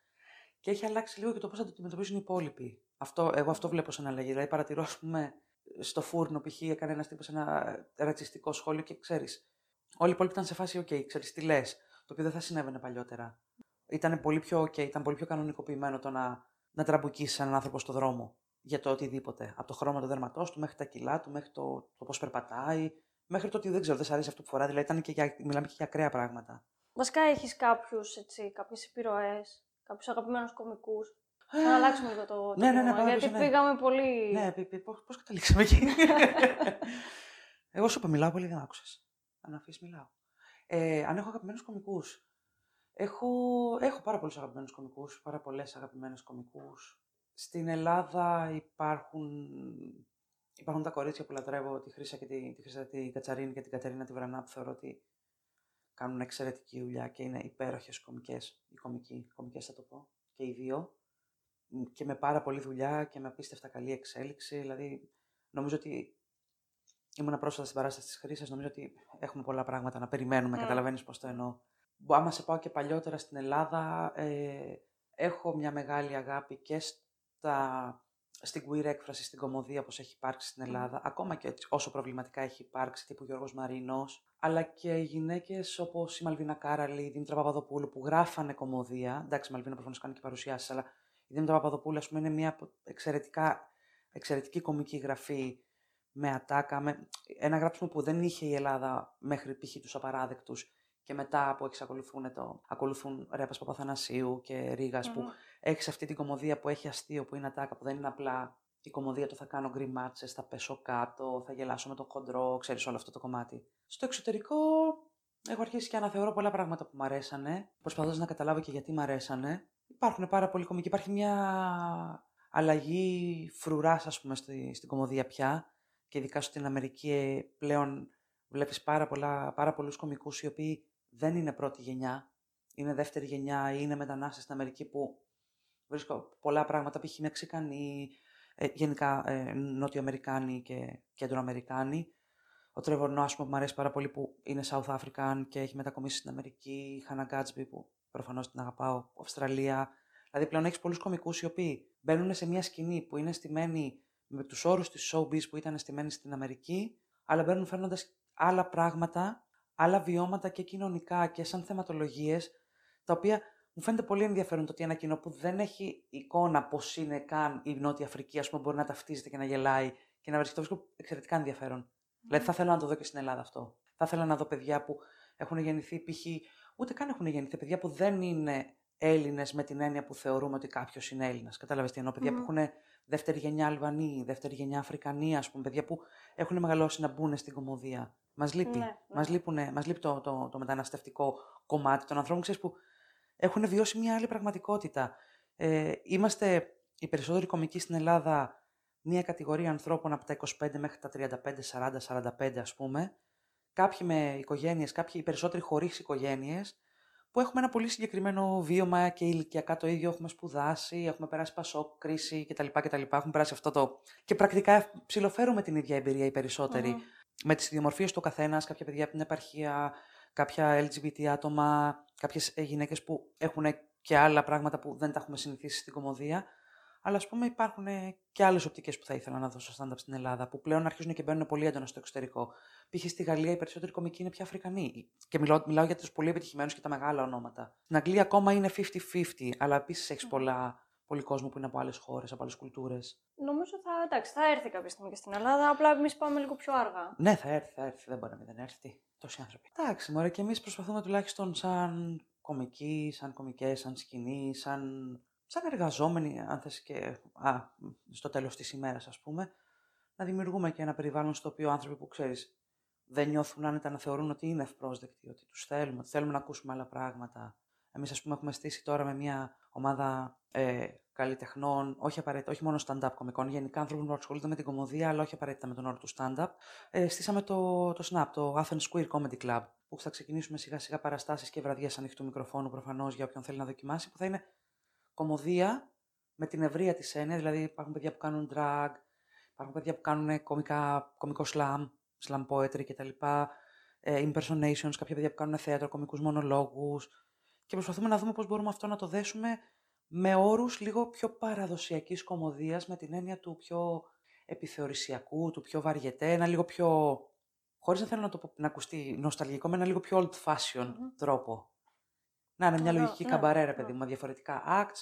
και έχει αλλάξει λίγο και το πώς θα το αντιμετωπίσουν οι υπόλοιποι. Αυτό, εγώ αυτό βλέπω σαν αλλαγή. Δηλαδή, παρατηρώ, ας πούμε, στο φούρνο, π.χ. έκανε ένα τύπο ένα ρατσιστικό σχόλιο και ξέρεις, Όλοι οι υπόλοιποι ήταν σε φάση, OK, ξέρεις τι λες, το οποίο δεν θα συνέβαινε παλιότερα. Ήταν πολύ πιο OK, ήταν πολύ πιο κανονικοποιημένο το να, να τραμπουκίσεις έναν άνθρωπο στο δρόμο για το οτιδήποτε. Από το χρώμα του δέρματός του μέχρι τα κιλά του, μέχρι το, το πώς περπατάει, μέχρι το ότι δεν ξέρω, δεν σ' αρέσει αυτό που φορά. Δηλαδή ήταν και για, μιλάμε και για ακραία πράγματα. Βασικά έχεις κάποιους, κάποιες επιρροές, κάποιους αγαπημένους κομικούς. Να αλλάξουμε λίγο το, το Ναι, ναι, ναι, θέμα, γιατί ναι. πήγαμε πολύ. Ναι, πώς πώς καταλήξαμε εκεί; Εγώ σου είπα, μιλάω πολύ, δεν άκουσες. Αν αφήσεις, μιλάω. Ε, αν έχω αγαπημένους κομικούς. Έχω, έχω πάρα πολλούς αγαπημένους κομικούς, πάρα πολλές αγαπημένες κομικούς. Στην Ελλάδα υπάρχουν, υπάρχουν τα κορίτσια που λατρεύω, τη Χρύσα και τη, τη, Χρύσα, τη Κατσαρίνη και την Κατερίνα τη Βρανά, που θεωρώ ότι κάνουν εξαιρετική δουλειά και είναι υπέροχες κομικές. Οι κομικοί, κομικές θα το πω, και οι δύο. Και με πάρα πολλή δουλειά και με απίστευτα καλή εξέλιξη. Δηλαδή, νομίζω ότι ήμουν πρόσφατα στην παράσταση της Χρύσα. Νομίζω ότι έχουμε πολλά πράγματα να περιμένουμε. Mm. Καταλαβαίνεις πώς το εννοώ. Άμα σε πάω και παλιότερα στην Ελλάδα, ε, έχω μια μεγάλη αγάπη και στα, στην queer έκφραση, στην κομμωδία όπως έχει υπάρξει στην Ελλάδα, ακόμα και έτσι, όσο προβληματικά έχει υπάρξει, τύπου Γιώργος Μαρίνος, αλλά και γυναίκες όπως η Μαλβίνα Κάραλη, η Δήμητρα Παπαδοπούλου, που γράφανε κομμωδία. Εντάξει, η Μαλβίνα προφανώς κάνει και παρουσιάσεις, αλλά η Δήμητρα Παπαδοπούλου, ας πούμε, είναι μια εξαιρετικά, εξαιρετική κομική γραφή με ατάκα, με ένα γράψιμο που δεν είχε η Ελλάδα μέχρι π.χ. τους απαράδεκτους και μετά που εξακολουθούν το, ακολουθούν Ρέπας Παπαθανασίου και Ρήγας που έχεις αυτή την κομμωδία που έχει αστείο, που είναι ατάκα, που δεν είναι απλά η κομμωδία το θα κάνω γκριμάτσε, θα πέσω κάτω, θα γελάσω με τον χοντρό, ξέρεις όλο αυτό το κομμάτι. Στο εξωτερικό έχω αρχίσει και αναθεωρώ πολλά πράγματα που μου αρέσανε, προσπαθώντας να καταλάβω και γιατί μου αρέσανε. Υπάρχουν πάρα πολλοί κομικοί. Υπάρχει μια αλλαγή φρουράς, ας πούμε, στη, στην κομμωδία πια. Και ειδικά στην Αμερική ε, πλέον βλέπεις πάρα, πολλά, πάρα πολλούς κομικούς οι οποίοι δεν είναι πρώτη γενιά, είναι δεύτερη γενιά ή είναι μετανάστες στην Αμερική που βρίσκω πολλά πράγματα, π.χ. Μεξικανοί, ε, γενικά ε, Νότιο-Αμερικάνοι και Κέντρο-Αμερικάνοι. Ο Τρέβορ Νό, που μου αρέσει πάρα πολύ, που είναι South African και έχει μετακομίσει στην Αμερική. Η Χάνα Γκάτσμπι, που προφανώς την αγαπάω, Αυστραλία. Δηλαδή πλέον έχεις πολλούς κομικούς οι οποίοι μπαίνουν σε μια σκηνή που είναι στημένη με τους όρους της showbiz που ήταν στημένη στην Αμερική, αλλά μπαίνουν φέρνοντας άλλα πράγματα, άλλα βιώματα και κοινωνικά και σαν θεματολογίες, τα οποία μου φαίνεται πολύ ενδιαφέρον το ότι ένα κοινό που δεν έχει εικόνα πώς είναι καν η Νότια Αφρική, ας πούμε, μπορεί να ταυτίζεται και να γελάει και να βρίσκει. Το βρίσκω εξαιρετικά ενδιαφέρον. Δηλαδή, θα ήθελα να το δω και στην Ελλάδα αυτό. Θα ήθελα να δω παιδιά που έχουν γεννηθεί, π.χ. ούτε καν έχουν γεννηθεί, παιδιά που δεν είναι Έλληνες με την έννοια που θεωρούμε ότι κάποιος είναι Έλληνας. Κατάλαβες τι εννοώ. Παιδιά που έχουν δεύτερη γενιά Αλβανοί, δεύτερη γενιά Αφρικανοί, ας πούμε. Παιδιά που έχουν μεγαλώσει να μπουν στην κομμωδία. Μας λείπει. Ναι, ναι. Μας, λείπουνε, μας λείπει το, το, το μεταναστευτικό κομμάτι των ανθρώπων ξέρεις, που έχουν βιώσει μια άλλη πραγματικότητα. Ε, είμαστε οι περισσότεροι κομικοί στην Ελλάδα μια κατηγορία ανθρώπων από τα 25 μέχρι τα 35, 40, 45 ας πούμε. Κάποιοι με οικογένειες, κάποιοι οι περισσότεροι χωρίς οικογένειες, που έχουμε ένα πολύ συγκεκριμένο βίωμα και ηλικιακά το ίδιο έχουμε σπουδάσει, έχουμε περάσει πασόκ, κρίση κτλ. κτλ. Έχουμε περάσει αυτό το. και πρακτικά ψηλοφέρουμε την ίδια εμπειρία οι περισσότεροι. Μμμ. Με τις ιδιομορφίες του καθένας, κάποια παιδιά από την επαρχία, κάποια LGBT άτομα, κάποιες γυναίκες που έχουν και άλλα πράγματα που δεν τα έχουμε συνηθίσει στην κομμωδία. Αλλά ας πούμε υπάρχουν ε, και άλλες οπτικές που θα ήθελα να δω στο stand-up στην Ελλάδα, που πλέον αρχίζουν και μπαίνουν πολύ έντονα στο εξωτερικό. Π.χ. στη Γαλλία οι περισσότεροι κομικοί είναι πια Αφρικανοί. Και μιλάω, μιλάω για τους πολύ επιτυχημένους και τα μεγάλα ονόματα. Στην Αγγλία ακόμα είναι 50-50, αλλά επίσης έχεις πολλά, πολύ κόσμο που είναι από άλλες χώρες, από άλλες κουλτούρες. Νομίζω θα, εντάξει, θα έρθει κάποια στιγμή και στην Ελλάδα, απλά εμείς πάμε λίγο πιο αργά. Ναι, θα έρθει, θα έρθει. Δεν μπορεί να μην δεν έρθει. Τι, Τόσοι άνθρωποι. Εντάξει, μωρέ, και εμείς προσπαθούμε τουλάχιστον σαν κομικοί, σαν κομικές, σαν σκηνή, σαν, σαν εργαζόμενοι, αν θες και α, στο τέλος της ημέρας, ας πούμε, να δημιουργούμε και ένα περιβάλλον στο οποίο άνθρωποι που ξέρεις δεν νιώθουν άνετα να θεωρούν ότι είναι ευπρόσδεκτοι, ότι τους θέλουμε, ότι θέλουμε να ακούσουμε άλλα πράγματα. Εμείς, ας πούμε, έχουμε στήσει τώρα με μια ομάδα ε, καλλιτεχνών, όχι απαραίτητα, όχι μόνο stand-up κομικών, γενικά ανθρώπων που ασχολούνται με την κομμωδία, αλλά όχι απαραίτητα με τον όρο του stand-up. Ε, στήσαμε το, το SNAP, το Athens Queer Comedy Club, που θα ξεκινήσουμε σιγά σιγά παραστάσεις και βραδιές ανοιχτού μικροφόνου προφανώς για όποιον θέλει να δοκιμάσει, που θα είναι κομμωδία με την ευρεία της έννοια, δηλαδή υπάρχουν παιδιά που κάνουν drag, υπάρχουν παιδιά που κάνουν κομικά, κομικό slam, slam poetry κτλ. Ε, impersonations, κάποια παιδιά που κάνουν θέατρο, κομικούς μονολόγους και προσπαθούμε να δούμε πώς μπορούμε αυτό να το δέσουμε με όρους λίγο πιο παραδοσιακής κομμωδίας, με την έννοια του πιο επιθεωρησιακού, του πιο βαριετέ, ένα λίγο πιο χωρίς να θέλω να το πω, να ακουστεί νοσταλγικό, με ένα λίγο πιο old-fashioned Μμμ. τρόπο. Να είναι μια Ωραίο, λογική ναι, καμπαρέ, ρε ναι. παιδί μου, με διαφορετικά acts,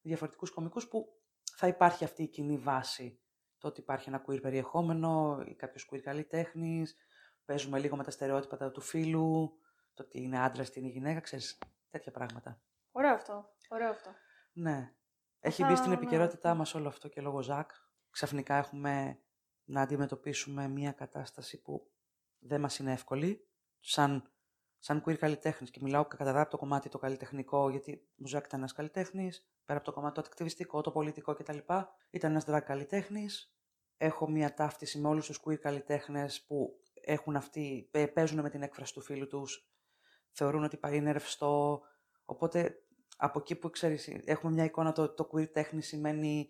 διαφορετικούς κομικούς που θα υπάρχει αυτή η κοινή βάση. Το ότι υπάρχει ένα queer περιεχόμενο ή κάποιος queer καλλιτέχνης, παίζουμε λίγο με τα στερεότυπα τα του φίλου, το ότι είναι άντρα, τι είναι γυναίκα, ξέρεις, τέτοια πράγματα. Ωραίο αυτό. Ωραίο αυτό. Ναι. Έχει Θα- μπει στην ναι. επικαιρότητά μας όλο αυτό και λόγω Ζακ. Ξαφνικά έχουμε να αντιμετωπίσουμε μια κατάσταση που δεν μας είναι εύκολη. Σαν, σαν queer καλλιτέχνης και μιλάω κατά από το κομμάτι το καλλιτεχνικό, γιατί ο Ζακ ήταν ένας καλλιτέχνης, πέρα από το κομμάτι το ακτιβιστικό, το πολιτικό κτλ. Ήταν ένας drag καλλιτέχνης. Έχω μια ταύτιση με όλους τους queer καλλιτέχνες που έχουν αυτή, παι- παίζουν με την έκφραση του φίλου τους, θεωρούν ότι πα- είναι ρευστό, οπότε από εκεί που ξέρεις, έχουμε μια εικόνα το, το queer τέχνη σημαίνει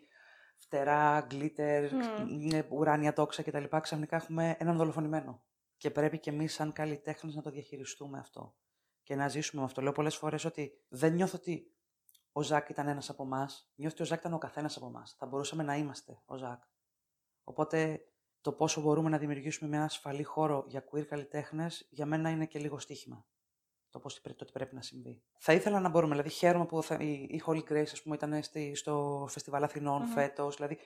φτερά, glitter, Μμμ. ε, ουράνια τόξα κτλ. Ξαφνικά έχουμε έναν δολοφονημένο. Και πρέπει και εμείς σαν καλλιτέχνες να το διαχειριστούμε αυτό. Και να ζήσουμε με αυτό. Λέω πολλές φορές ότι δεν νιώθω ότι ο Ζακ ήταν ένας από εμάς. Νιώθω ότι ο Ζακ ήταν ο καθένας από εμάς. Θα μπορούσαμε να είμαστε ο Ζακ. Οπότε το πόσο μπορούμε να δημιουργήσουμε μια ασφαλή χώρο για queer καλλιτέχνες, για μένα είναι και λίγο στοίχημα. Το πώς το τι πρέπει να συμβεί. Θα ήθελα να μπορούμε, δηλαδή χαίρομαι που θα, η, η Holy Grace ας πούμε, ήταν στη, στο Φεστιβάλ Αθηνών Μμμ. φέτος, δηλαδή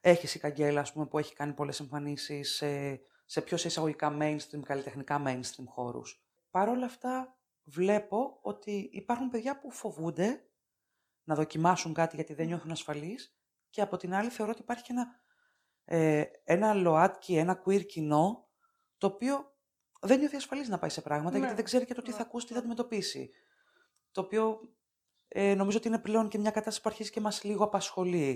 έχεις η Καγγέλα ας πούμε, που έχει κάνει πολλές εμφανίσεις σε, σε πιο σε εισαγωγικά mainstream, καλλιτεχνικά mainstream χώρους. Παρ' όλα αυτά βλέπω ότι υπάρχουν παιδιά που φοβούνται να δοκιμάσουν κάτι γιατί δεν νιώθουν ασφαλείς και από την άλλη θεωρώ ότι υπάρχει και ένα, ε, ένα ΛΟΑΤΚΙ, ένα queer κοινό το οποίο δεν νιώθει ασφαλής να πάει σε πράγματα Ναι. γιατί δεν ξέρει και το τι Ναι, θα ακούσει, τι ναι. θα αντιμετωπίσει. Το οποίο ε, νομίζω ότι είναι πλέον και μια κατάσταση που αρχίζει και μας λίγο απασχολεί.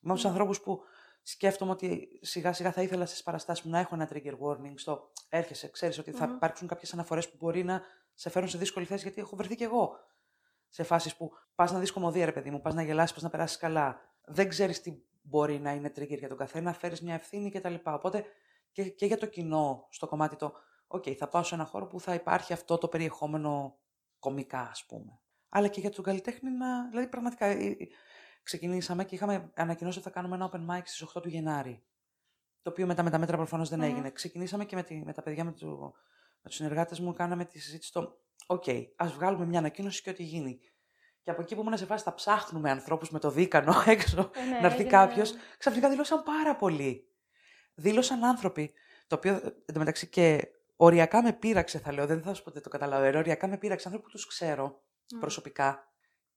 Είμαι από τους Ναι. ανθρώπους που σκέφτομαι ότι σιγά σιγά θα ήθελα στις παραστάσεις μου να έχω ένα trigger warning στο έρχεσαι, ξέρεις ότι θα Μμμ. υπάρξουν κάποιες αναφορές που μπορεί να σε φέρουν σε δύσκολη θέση γιατί έχω βρεθεί κι εγώ σε φάσεις που πας να δεις κομμωδία ρε παιδί μου, πας να γελάσεις, πας να περάσεις καλά. Δεν ξέρεις τι μπορεί να είναι trigger για τον καθένα, φέρεις μια ευθύνη κτλ. Οπότε και, και για το κοινό στο κομμάτι το «ΟΚ, θα πάω σε ένα χώρο που θα υπάρχει αυτό το περιεχόμενο κωμικά ας πούμε». Αλλά και για τον καλλιτέχνη να... Δηλαδή πραγματικά ε, ε, ξεκινήσαμε και είχαμε ανακοινώσει ότι θα κάνουμε ένα open mic στις 8 του Γενάρη. Το οποίο μετά με τα μέτρα προφανώς δεν Μμμ. έγινε. Ξεκινήσαμε και με, τη, με τα παιδιά, με, του, με τους συνεργάτες μου, κάναμε τη συζήτηση στο Οκ, ας βγάλουμε μια ανακοίνωση και ό,τι γίνει. Και από εκεί που ήμουν σε φάση θα ψάχνουμε ανθρώπους με το δίκανο έξω Ε, ναι, να έρθει έγινε- κάποιος, ξαφνικά δηλώσαν πάρα πολύ. Δήλωσαν άνθρωποι, το οποίο ε, εντωμεταξύ και οριακά με πείραξε, θα λέω, δεν θα σου πω ότι το καταλαβαίνω. Οριακά με πείραξε άνθρωποι που τους ξέρω Μμ. προσωπικά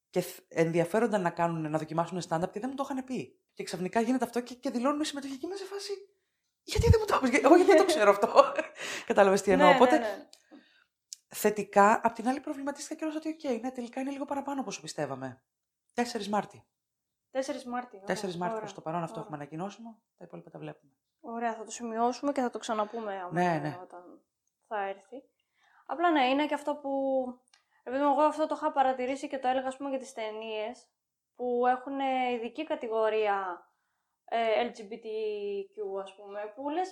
και θ- ενδιαφέρονταν να, κάνουν, να δοκιμάσουν stand-up και δεν μου το είχαν πει. Και ξαφνικά γίνεται αυτό και, και δηλώνουν συμμετοχή και είμαι σε φάση. Γιατί δεν μου το είπες, Εγώ γιατί δεν το ξέρω αυτό; Κατάλαβες τι εννοώ. Ναι, Οπότε ναι, ναι. θετικά, απ' την άλλη προβληματίστηκα και ότι, οκ, ναι, τελικά είναι λίγο παραπάνω από όσο πιστεύαμε. 4 Μάρτη. 4 Μάρτη. 4 ωραία, Μάρτη ωραία, προς το παρόν αυτό ωραία. έχουμε ανακοινώσιμο. Τα υπόλοιπα τα βλέπουμε. Ωραία, θα το σημειώσουμε και θα το ξαναπούμε άμα, Ναι, ναι. όταν θα έρθει. Απλά ναι, είναι και αυτό που... Επειδή εγώ αυτό το είχα παρατηρήσει και το έλεγα ας πούμε για τις ταινίες που έχουν ε, ειδική κατηγορία ε, LGBTQ ας πούμε, που λες,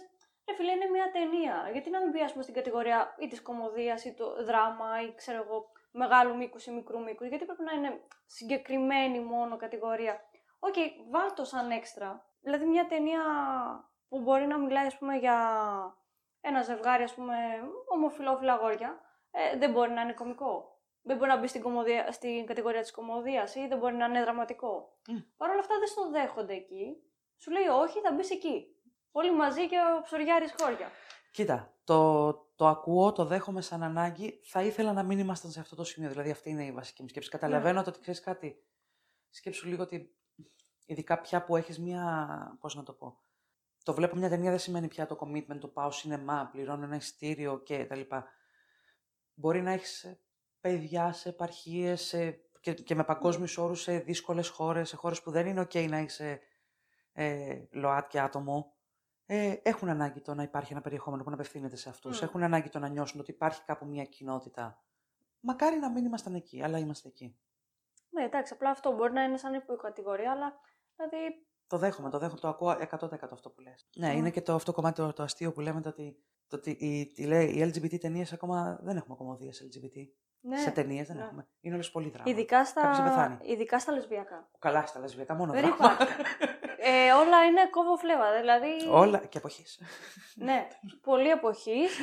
ρε φίλε είναι μια ταινία, γιατί να μην μπει ας πούμε στην κατηγορία ή της κομμωδίας ή το δράμα ή ξέρω εγώ μεγάλου μήκους ή μικρού μήκους, γιατί πρέπει να είναι συγκεκριμένη μόνο κατηγορία. Οκ, βάλ το σαν έξτρα. Δηλαδή μια ταινία που μπορεί να μιλάει ας πούμε για ένα ζευγάρι ας πούμε ομοφυλόφιλα αγόρια, ε, δεν μπορεί να είναι κωμικό. Δεν μπορεί να μπει στην, κωμωδία, στην κατηγορία της κωμωδίας ή δεν μπορεί να είναι δραματικό. Μμ. Παρ' όλα αυτά δεν στο δέχονται εκεί. Σου λέει όχι, θα μπεις εκεί. Όλοι μαζί και ο ψωριάρης χώρια. Κοίτα, το, το ακούω, το δέχομαι σαν ανάγκη. Θα ήθελα να μην ήμασταν σε αυτό το σημείο. Δηλαδή, αυτή είναι η βασική μου σκέψη. Καταλαβαίνω το ότι ξέρεις κάτι. Σκέψου λίγο ότι. Ειδικά πια που έχεις μία. Πώς να το πω. Το βλέπω μια ταινία δεν σημαίνει πια το commitment, το πάω σινεμά, πληρώνω ένα ειστήριο και τα λοιπά. Μπορεί να έχεις παιδιά σε επαρχίες και, και με παγκόσμιους όρους σε δύσκολες χώρες, σε χώρες που δεν είναι OK να είσαι ε, ΛΟΑΤ και άτομο. Ε, έχουν ανάγκη το να υπάρχει ένα περιεχόμενο που να απευθύνεται σε αυτούς. Μμ. Έχουν ανάγκη το να νιώσουν ότι υπάρχει κάπου μια κοινότητα. Μακάρι να μην ήμασταν εκεί, αλλά είμαστε εκεί. Ναι, εντάξει, απλά αυτό μπορεί να είναι σαν υποκατηγορία, αλλά δηλαδή. Το δέχομαι, το δέχομαι, το ακούω 100% αυτό που λες. Ναι, Μμ. είναι και το αυτό κομμάτι το, το αστείο που λέμε το ότι Το ότι η, η, λέει, οι LGBT ταινίες ακόμα δεν έχουμε κομμωδίε LGBT. Ναι, Σε ταινίες δεν ναι. έχουμε. Είναι όλες πολύ δράμα. Ειδικά Κάποιος θα στα, πεθάνει. ειδικά στα λεσβιακά. Καλά στα λεσβιακά, μόνο Δεν δράμα. υπάρχει. ε, όλα είναι κόβο φλέβα. Δηλαδή, Όλα και εποχής. ναι, πολύ εποχής,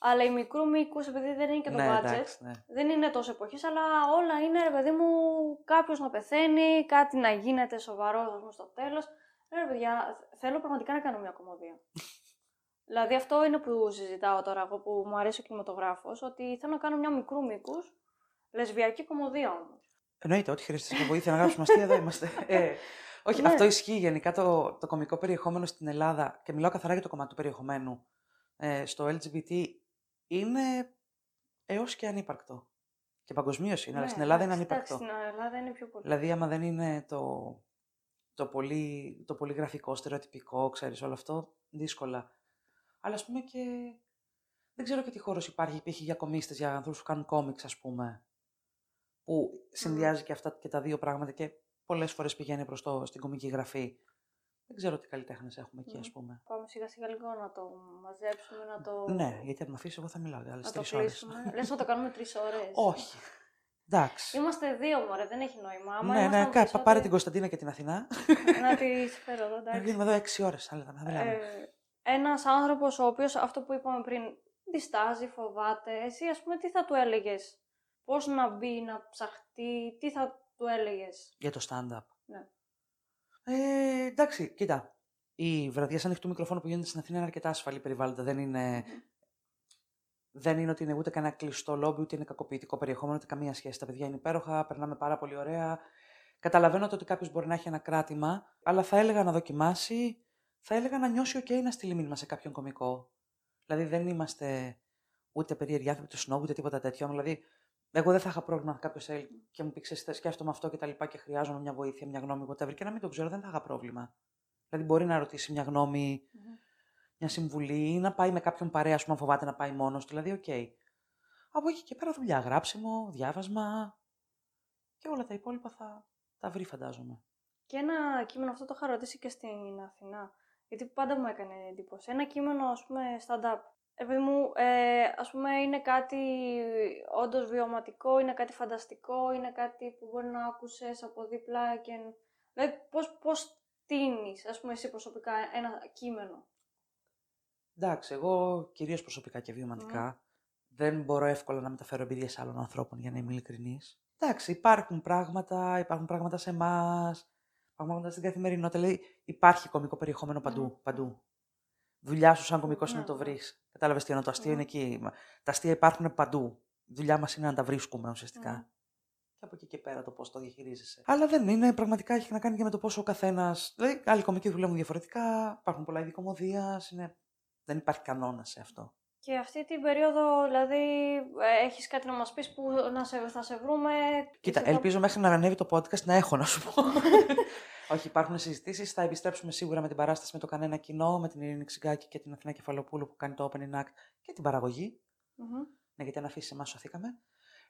αλλά η μικρού μήκους, επειδή δεν είναι και το ναι, budget, εντάξει, ναι. δεν είναι τόσο εποχής, αλλά όλα είναι, ρε παιδί μου, κάποιος να πεθαίνει, κάτι να γίνεται σοβαρό ας πούμε, στο τέλος. Ρε παιδιά, θέλω πραγματικά να κάνω μια κομμωδία. δηλαδή αυτό είναι που συζητάω τώρα εγώ που μου αρέσει ο κινηματογράφος, ότι θέλω να κάνω μια μικρού μήκους λεσβιακή κομμωδία όμως. Εννοείται, ό,τι χρειάζεται βοήθεια να γράψουμε αστεία, εδώ είμαστε. Ε, όχι, Ναι. αυτό ισχύει γενικά το, το κομικό περιεχόμενο στην Ελλάδα και μιλάω καθαρά για το κομμάτι του περιεχομένου ε, στο LGBT είναι έως και ανύπαρκτο. Και παγκοσμίως είναι, αλλά στην Ελλάδα είναι ανύπαρκτο. Ναι, Στην Ελλάδα είναι πιο πολύ. Δηλαδή, άμα δεν είναι το, το, πολύ, το πολύ γραφικό, στερεοτυπικό, ξέρεις, όλο αυτό, δύσκολα. Αλλά ας πούμε και... Δεν ξέρω και τι χώρος υπάρχει, π.χ. για κομίστες, για ανθρώπους που κάνουν κόμιξ, ας πούμε, που συνδυάζει και αυτά και τα δύο πράγματα και πολλές φορές πηγαίνει προς το, στην κομική γραφή. Δεν ξέρω τι καλλιτέχνες έχουμε εκεί, Μμμ. ας πούμε. Πάμε σιγά σιγά λίγο να το μαζέψουμε, να το, Ναι, γιατί αν με αφήσεις, εγώ θα μιλάω για άλλες να το τρεις ώρες. κλείσουμε. Λες να το κάνουμε τρεις ώρες. Όχι. Εντάξει. Είμαστε δύο μωρέ, δεν έχει νόημα. Άμα ναι, ναι, ήμασταν κα- περισσότεροι- πάρε την Κωνσταντίνα και την Αθηνά. να τη φέρω εδώ, Να εντάξει. γίνουμε εδώ έξι ώρες, άλλα θα μιλάμε. Ε, ένας άνθρωπος ο οποίος, αυτό που είπαμε πριν, διστάζει, φοβάται, εσύ ας πούμε τι θα του έλεγες, πώς να μπει, να ψαχτεί, τι θα του έλεγες. Για το stand-up. Ναι. Ε, εντάξει, κοίτα. Οι βραδιέ ανοιχτού μικροφόνου που γίνονται στην Αθήνα είναι αρκετά ασφαλή περιβάλλοντα. Δεν είναι, δεν είναι ότι είναι ούτε κανένα κλειστό λόμπι, ούτε είναι κακοποιητικό περιεχόμενο, ούτε καμία σχέση. Τα παιδιά είναι υπέροχα, περνάμε πάρα πολύ ωραία. Καταλαβαίνω το ότι κάποιος μπορεί να έχει ένα κράτημα, αλλά θα έλεγα να δοκιμάσει, θα έλεγα να νιώσει OK να στείλει μήνυμα σε κάποιον κωμικό. Δηλαδή δεν είμαστε ούτε περίεργοι άνθρωποι του σνόμπ, ούτε τίποτα τέτοιο. Δηλαδή, εγώ δεν θα είχα πρόβλημα αν κάποιος έλεγε και μου πει: «Ξέρεις, Σκέφτομαι αυτό και τα λοιπά και χρειάζομαι μια βοήθεια, μια γνώμη, whatever. Και να μην το ξέρω, δεν θα είχα πρόβλημα. Δηλαδή, μπορεί να ρωτήσει μια γνώμη, μια συμβουλή ή να πάει με κάποιον παρέα, ας πούμε, αν φοβάται να πάει μόνος του. Δηλαδή, οκ. Από εκεί και πέρα δουλειά, γράψιμο, διάβασμα και όλα τα υπόλοιπα θα τα βρει, φαντάζομαι. Και ένα κείμενο, αυτό το είχα ρωτήσει και στην Αθηνά, γιατί πάντα μου έκανε εντύπωση. Ένα κείμενο, ας πούμε, stand-up. Επειδή μου, ε, ας πούμε, είναι κάτι όντως βιωματικό, είναι κάτι φανταστικό, είναι κάτι που μπορεί να άκουσες από δίπλα και... Δηλαδή, πώς, πώς τίνεις, ας πούμε, εσύ προσωπικά ένα κείμενο; Εντάξει, εγώ κυρίως προσωπικά και βιωματικά δεν μπορώ εύκολα να μεταφέρω εμπειρίες άλλων ανθρώπων για να είμαι ειλικρινής. Εντάξει, υπάρχουν πράγματα, υπάρχουν πράγματα σε εμάς, υπάρχουν πράγματα στην καθημερινότητα. Δηλαδή, υπάρχει κωμικό περιεχόμενο παντού. Μμμ. παντού. Δουλειά σου σαν κωμικό είναι Ναι, να το ναι. βρεις. Κατάλαβες τι εννοώ. Το αστείο Μμμ. είναι εκεί. Μα- Τα αστεία υπάρχουν παντού. Δουλειά μας είναι να τα βρίσκουμε ουσιαστικά. Μμμ. Και από εκεί και πέρα το πώς το διαχειρίζεσαι. Αλλά δεν είναι, πραγματικά έχει να κάνει και με το πόσο ο καθένας. Δηλαδή, άλλοι κομικοί δουλεύουν διαφορετικά, υπάρχουν πολλά είδη κομμωδίας, είναι... δεν υπάρχει κανόνα σε αυτό. Και αυτή την περίοδο, δηλαδή, ε, έχεις κάτι να μας πεις που να σε, θα σε βρούμε... Κοίτα, εσύ θα- ελπίζω μέχρι να ανέβει το podcast να έχω να σου πω. Όχι, υπάρχουν συζητήσεις. Θα επιστρέψουμε σίγουρα με την παράσταση με το κανένα κοινό, με την Ειρήνη Ξυγκάκη και την Αθηνά Κεφαλοπούλου που κάνει το Opening Act και την παραγωγή. Μμμ. Ναι, γιατί αν αφήσει εμάς, σωθήκαμε.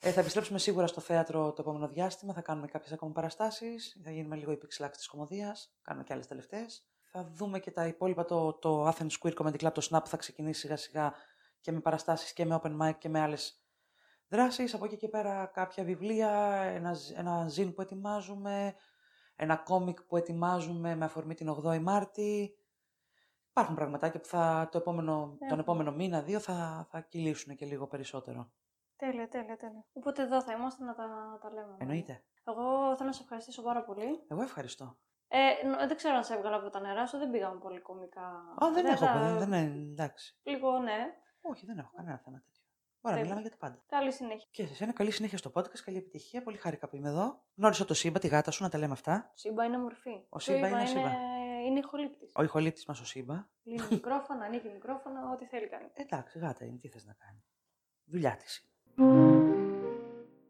Ε, θα επιστρέψουμε σίγουρα στο θέατρο το επόμενο διάστημα. Θα κάνουμε κάποιες ακόμα παραστάσεις. Θα γίνουμε λίγο η pixelax της κομμωδίας. Κάνουμε και άλλες τελευταίες. Θα δούμε και τα υπόλοιπα. Το, το Athens Queer Comedy Club, το Snap, θα ξεκινήσει σιγά σιγά και με παραστάσεις και με open mic και με άλλες δράσεις. Από εκεί και πέρα κάποια βιβλία, ένα, ζ- ένα ζήν που ετοιμάζουμε, ένα κόμικ που ετοιμάζουμε με αφορμή την 8η Μάρτη. Υπάρχουν πραγματάκια που θα, το επόμενο, τον Έχουμε. επόμενο μήνα, δύο, θα, θα κυλήσουν και λίγο περισσότερο. Τέλεια, τέλεια, τέλεια. Οπότε εδώ θα είμαστε να τα, να τα λέμε. Εννοείται. Εγώ θέλω να σε ευχαριστήσω πάρα πολύ. Εγώ ευχαριστώ. Ε, νο- δεν ξέρω αν σε έβγαλα από τα νερά σου, δεν πήγαμε πολύ κομικά. Α, δεν έχω, τα- δεν, δεν είναι, εντάξει. Λίγο, ναι. Όχι, δεν έχω κανένα θέμα τέτοιο. Ωραία, Τέλεια. μιλάμε για τα πάντα. Καλή συνέχεια. Και σε εσένα καλή συνέχεια στο podcast, καλή επιτυχία. Πολύ χάρηκα που είμαι εδώ. Γνώρισα το Σύμπα, τη γάτα σου, να τα λέμε αυτά. Σύμπα είναι μορφή. Ο Σύμπα είναι ο Σύμπα. Είναι ηχολήπτης. Ο ηχολήπτη μας ο Σύμπα. Λύνει μικρόφωνα, ανοίγει μικρόφωνα, ό,τι θέλει κάνει. Εντάξει, γάτα είναι, τι θες να κάνει. Δουλειά της.